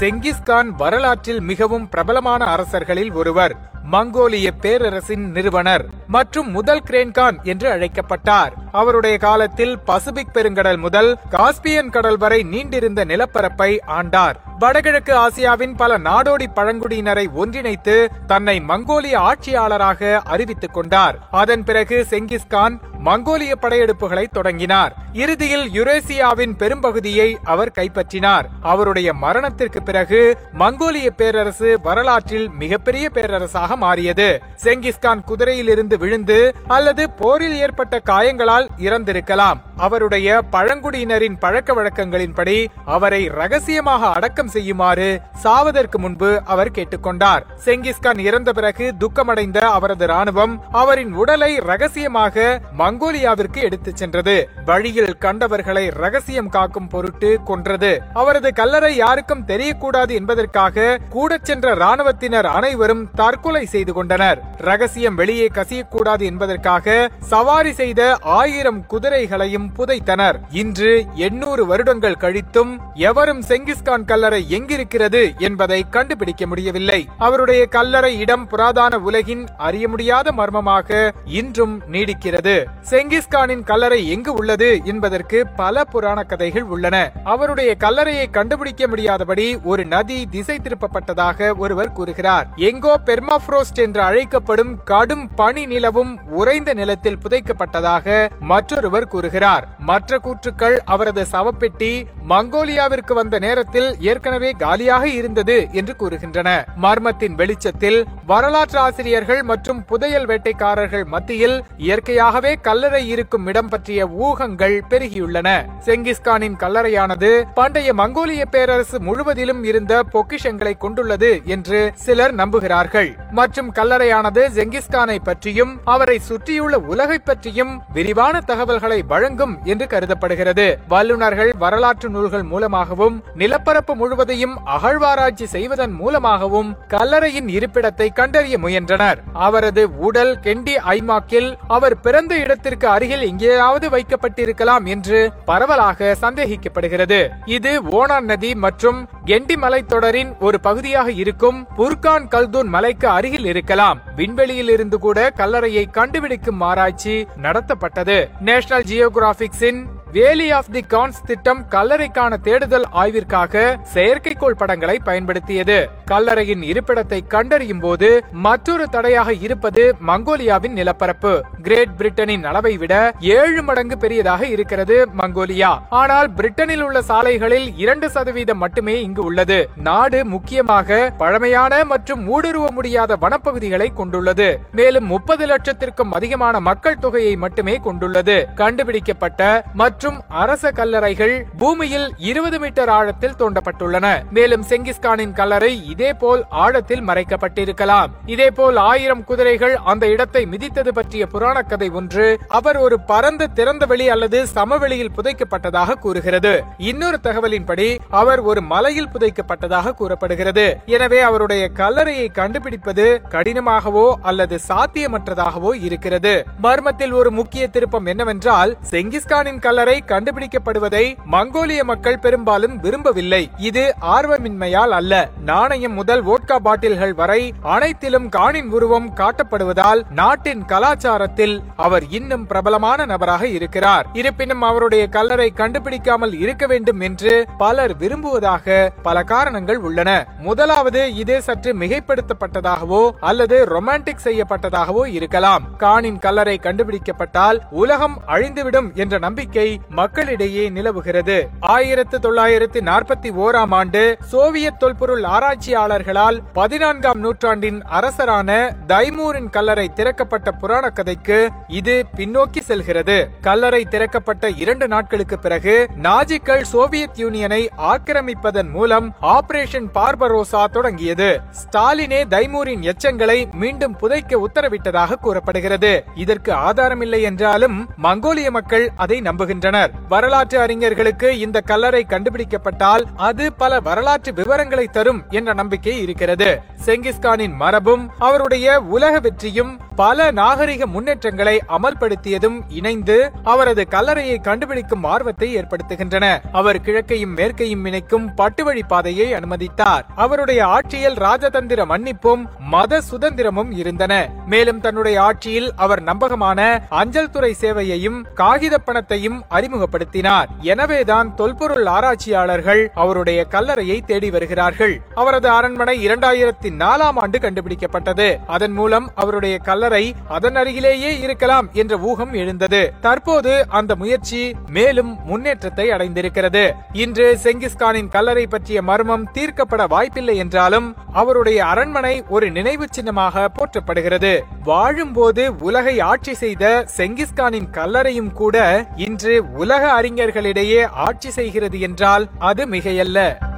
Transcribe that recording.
செங்கிஸ்கான் வரலாற்றில் மிகவும் பிரபலமான அரசர்களில் ஒருவர். மங்கோலிய பேரரசின் நிறுவனர் மற்றும் முதல் கிரேன்கான் என்று அழைக்கப்பட்டார். அவருடைய காலத்தில் பசிபிக் பெருங்கடல் முதல் காஸ்பியன் கடல் வரை நீண்டிருந்த நிலப்பரப்பை ஆண்டார். வடகிழக்கு ஆசியாவின் பல நாடோடி பழங்குடியினரை ஒன்றிணைத்து தன்னை மங்கோலிய ஆட்சியாளராக அறிவித்துக் கொண்டார். அதன் பிறகு செங்கிஸ்கான் மங்கோலிய படையெடுப்புகளை தொடங்கினார். இறுதியில் யுரேசியாவின் பெரும்பகுதியை அவர் கைப்பற்றினார். அவருடைய மரணத்திற்கு பிறகு மங்கோலிய பேரரசு வரலாற்றில் மிகப்பெரிய பேரரசாக மாறியது. செங்கிஸ்கான் குதிரையிலிருந்து விழுந்து அல்லது போரில் ஏற்பட்ட காயங்களால் இறந்திருக்கலாம். அவருடைய பழங்குடியினரின் பழக்க வழக்கங்களின்படி அவரை ரகசியமாக அடக்கம் செய்யுமாறு சாவதற்கு முன்பு அவர் கேட்டுக்கொண்டார். செங்கிஸ்கான் இறந்த பிறகு துக்கமடைந்த அவரது ராணுவம் அவரின் உடலை ரகசியமாக மங்கோலியாவிற்கு எடுத்துச் சென்றது. வழியில் கண்டவர்களை ரகசியம் காக்கும் பொருட்டு கொன்றது. அவரது கல்லறை யாருக்கும் தெரியக்கூடாது என்பதற்காக கூட சென்ற ராணுவத்தினர் அனைவரும் தற்கொலை செய்து கொண்டனர். ரகசியம் வெளியே கசியக்கூடாது என்பதற்காக சவாரி செய்த ஆயிரம் குதிரைகளையும் புதைத்தனர். இன்று எண்ணூறு வருடங்கள் கழித்தும் எவரும் செங்கிஸ்கான் கல்லறை எங்கிருக்கிறது என்பதை கண்டுபிடிக்க முடியவில்லை. அவருடைய கல்லறை இடம் புராதான உலகின் அறிய முடியாத மர்மமாக இன்றும் நீடிக்கிறது. செங்கிஸ்கானின் கல்லறை எங்கு உள்ளது என்பதற்கு பல புராண கதைகள் உள்ளன. அவருடைய கல்லறையை கண்டுபிடிக்க முடியாதபடி ஒரு நதி திசை திருப்பப்பட்டதாக ஒருவர் கூறுகிறார். எங்கோ பெர்மாஃப்ரோஸ்ட் என்று அழைக்கப்படும் கடும் பனி நிலவும் உறைந்த நிலத்தில் புதைக்கப்பட்டதாக மற்றொருவர் கூறுகிறார். மற்ற கூற்றுக்கள் அவரது சவப்பெட்டி மங்கோலியாவிற்கு வந்த நேரத்தில் ஏற்கனவே காலியாக இருந்தது என்று கூறுகின்றன. மர்மத்தின் வெளிச்சத்தில் வரலாற்று ஆசிரியர்கள் மற்றும் புதையல் வேட்டைக்காரர்கள் மத்தியில் இயற்கையாகவே கல்லறை இருக்கும் இடம் பற்றிய ஊகங்கள் பெருகியுள்ளன. செங்கிஸ்கானின் கல்லறையானது பண்டைய மங்கோலிய பேரரசு முழுவதிலும் இருந்த பொக்கிஷங்களை கொண்டுள்ளது என்று சிலர் நம்புகிறார்கள். மற்றும் கல்லறையானது செங்கிஸ்கானை பற்றியும் அவரை சுற்றியுள்ள உலகை பற்றியும் விரிவான தகவல்களை வழங்கும் என்று கருதப்படுகிறது. வல்லுநர்கள் வரலாற்று நூல்கள் மூலமாகவும் நிலப்பரப்பு முழுவதையும் அகழ்வாராய்ச்சி செய்வதன் மூலமாகவும் கல்லறையின் இருப்பிடத்தை கண்டறிய முயன்றனர். அவரது உடல் கெண்டி ஐமாக்கில் அவர் பிறந்த இடத்திற்கு அருகில் எங்கேயாவது வைக்கப்பட்டிருக்கலாம் என்று பரவலாக சந்தேகிக்கப்படுகிறது. இது ஓனான் நதி மற்றும் கெண்டி மலைத்தொடரின் ஒரு பகுதியாக இருக்கும் புர்கான் கல்தூன் மலைக்கு அருகில் இருக்கலாம். விண்வெளியில் இருந்து கூட கல்லறையை கண்டுபிடிக்கும் ஆராய்ச்சி நடத்தப்பட்டது. National traffic sin valley of the cons திட்டம் கல்லறைக்கான தேடுதல் ஆய்விற்காக செயற்கைக்கோள் படங்களை பயன்படுத்தியது. கல்லறையின் இருப்பிடத்தை கண்டறியும் போது மற்றொரு தடையாக இருப்பது மங்கோலியாவின் நிலப்பரப்பு. கிரேட் பிரிட்டனின் அளவை விட ஏழு மடங்கு பெரியதாக இருக்கிறது மங்கோலியா. ஆனால் பிரிட்டனில் உள்ள சாலைகளில் இரண்டு சதவீதம் மட்டுமே இங்கு உள்ளது. நாடு முக்கியமாக பழமையான மற்றும் ஊடுருவ முடியாத வனப்பகுதிகளை கொண்டுள்ளது. மேலும் முப்பது லட்சத்திற்கும் அதிகமான மக்கள் தொகையை மட்டுமே கொண்டுள்ளது. கண்டுபிடிக்கப்பட்ட மற்றும் அரச கல்லறைகள் பூமியில் இருபது மீட்டர் ஆழத்தில் தோண்டப்பட்டுள்ளன. மேலும் செங்கிஸ்கானின் கல்லறை இதேபோல் ஆழத்தில் மறைக்கப்பட்டிருக்கலாம். இதேபோல் ஆயிரம் குதிரைகள் அந்த இடத்தை மிதித்தது பற்றிய புராண கதை ஒன்று அவர் ஒரு பரந்த திறந்த வெளி அல்லது சமவெளியில் புதைக்கப்பட்டதாக கூறுகிறது. இன்னொரு தகவலின்படி அவர் ஒரு மலையில் புதைக்கப்பட்டதாக கூறப்படுகிறது. எனவே அவருடைய கல்லறையை கண்டுபிடிப்பது கடினமாகவோ அல்லது சாத்தியமற்றதாகவோ இருக்கிறது. மர்மத்தில் ஒரு முக்கிய திருப்பம் என்னவென்றால் செங்கிஸ்கானின் கல்லறை கண்டுபிடிக்கப்படுவதை மங்கோலிய மக்கள் பெரும்பாலும் விரும்பவில்லை. இது ஆர்வமின்மையால் அல்ல. நாணயம் முதல் வோட்கா பாட்டில்கள் வரை அனைத்திலும் காணின் உருவம் காட்டப்படுவதால் நாட்டின் கலாச்சாரத்தில் அவர் இன்னும் பிரபலமான நபராக இருக்கிறார். இருப்பினும் அவருடைய கல்லறை கண்டுபிடிக்காமல் இருக்க வேண்டும் என்று பலர் விரும்புவதாக பல காரணங்கள் உள்ளன. முதலாவது இது சற்று மிகைப்படுத்தப்பட்டதாகவோ அல்லது ரொமான்டிக் செய்யப்பட்டதாகவோ இருக்கலாம். காணின் கல்லறை கண்டுபிடிக்கப்பட்டால் உலகம் அழிந்துவிடும் என்ற நம்பிக்கை மக்களிடையே நிலவுகிறது. ஆயிரத்து தொள்ளாயிரத்து நாற்பத்தி ஓராம் ஆண்டு சோவியத் தொல்பொருள் ஆராய்ச்சியாளர்களால் பதினான்காம் நூற்றாண்டின் அரசரான தைமூரின் கல்லறை திறக்கப்பட்ட புராண கதைக்கு இது பின்னோக்கி செல்கிறது. கல்லறை திறக்கப்பட்ட இரண்டு நாட்களுக்கு பிறகு நாஜிக்கள் சோவியத் யூனியனை ஆக்கிரமிப்பதன் மூலம் ஆபரேஷன் பார்பரோசா தொடங்கியது. ஸ்டாலினே தைமூரின் எச்சங்களை மீண்டும் புதைக்க உத்தரவிட்டதாக கூறப்படுகிறது. இதற்கு ஆதாரமில்லை என்றாலும் மங்கோலிய மக்கள் அதை நம்புகின்றனர். நம்புகின்றனர் வரலாற்று அறிஞர்களுக்கு இந்த கல்லறை கண்டுபிடிக்கப்பட்டால் அது பல வரலாற்று விவரங்களை தரும் என்ற நம்பிக்கை இருக்கிறது. செங்கிஸ்கானின் மரபும் அவருடைய உலக வெற்றியும் பல நாகரிக முன்னேற்றங்களை அமல்படுத்தியதும் இணைந்து அவரது கல்லறையை கண்டுபிடிக்கும் ஆர்வத்தை ஏற்படுத்துகின்றன. அவர் கிழக்கையும் மேற்கையும் இணைக்கும் பட்டுவழி பாதையை அனுமதித்தார். அவருடைய ஆட்சியில் ராஜதந்திர மன்னிப்பும் மத சுதந்திரமும் இருந்தன. மேலும் தன்னுடைய ஆட்சியில் அவர் நம்பகமான அஞ்சல் துறை சேவையையும் காகித பணத்தையும் அறிமுகப்படுத்தினார். எனவேதான் தொல்பொருள் ஆராய்ச்சியாளர்கள் அவருடைய கல்லறையை தேடி வருகிறார்கள். அவரது அரண்மனை இரண்டாயிரத்தி நாலாம் ஆண்டு கண்டுபிடிக்கப்பட்டது. அதன் மூலம் அவருடைய கல்லறை அதன் அருகிலேயே இருக்கலாம் என்ற ஊகம் எழுந்தது. தற்போது அந்த முயற்சி மேலும் முன்னேற்றத்தை அடைந்திருக்கிறது. இன்று செங்கிஸ்கானின் கல்லறை பற்றிய மர்மம் தீர்க்கப்பட வாய்ப்பில்லை என்றாலும் அவருடைய அரண்மனை ஒரு நினைவு சின்னமாக போற்றப்படுகிறது. வாழும்போது உலகை ஆட்சி செய்த செங்கிஸ்கானின் கல்லறையும் கூட இன்று உலக அறிஞர்களிடையே ஆட்சி செய்கிறது என்றால் அது மிகையல்ல.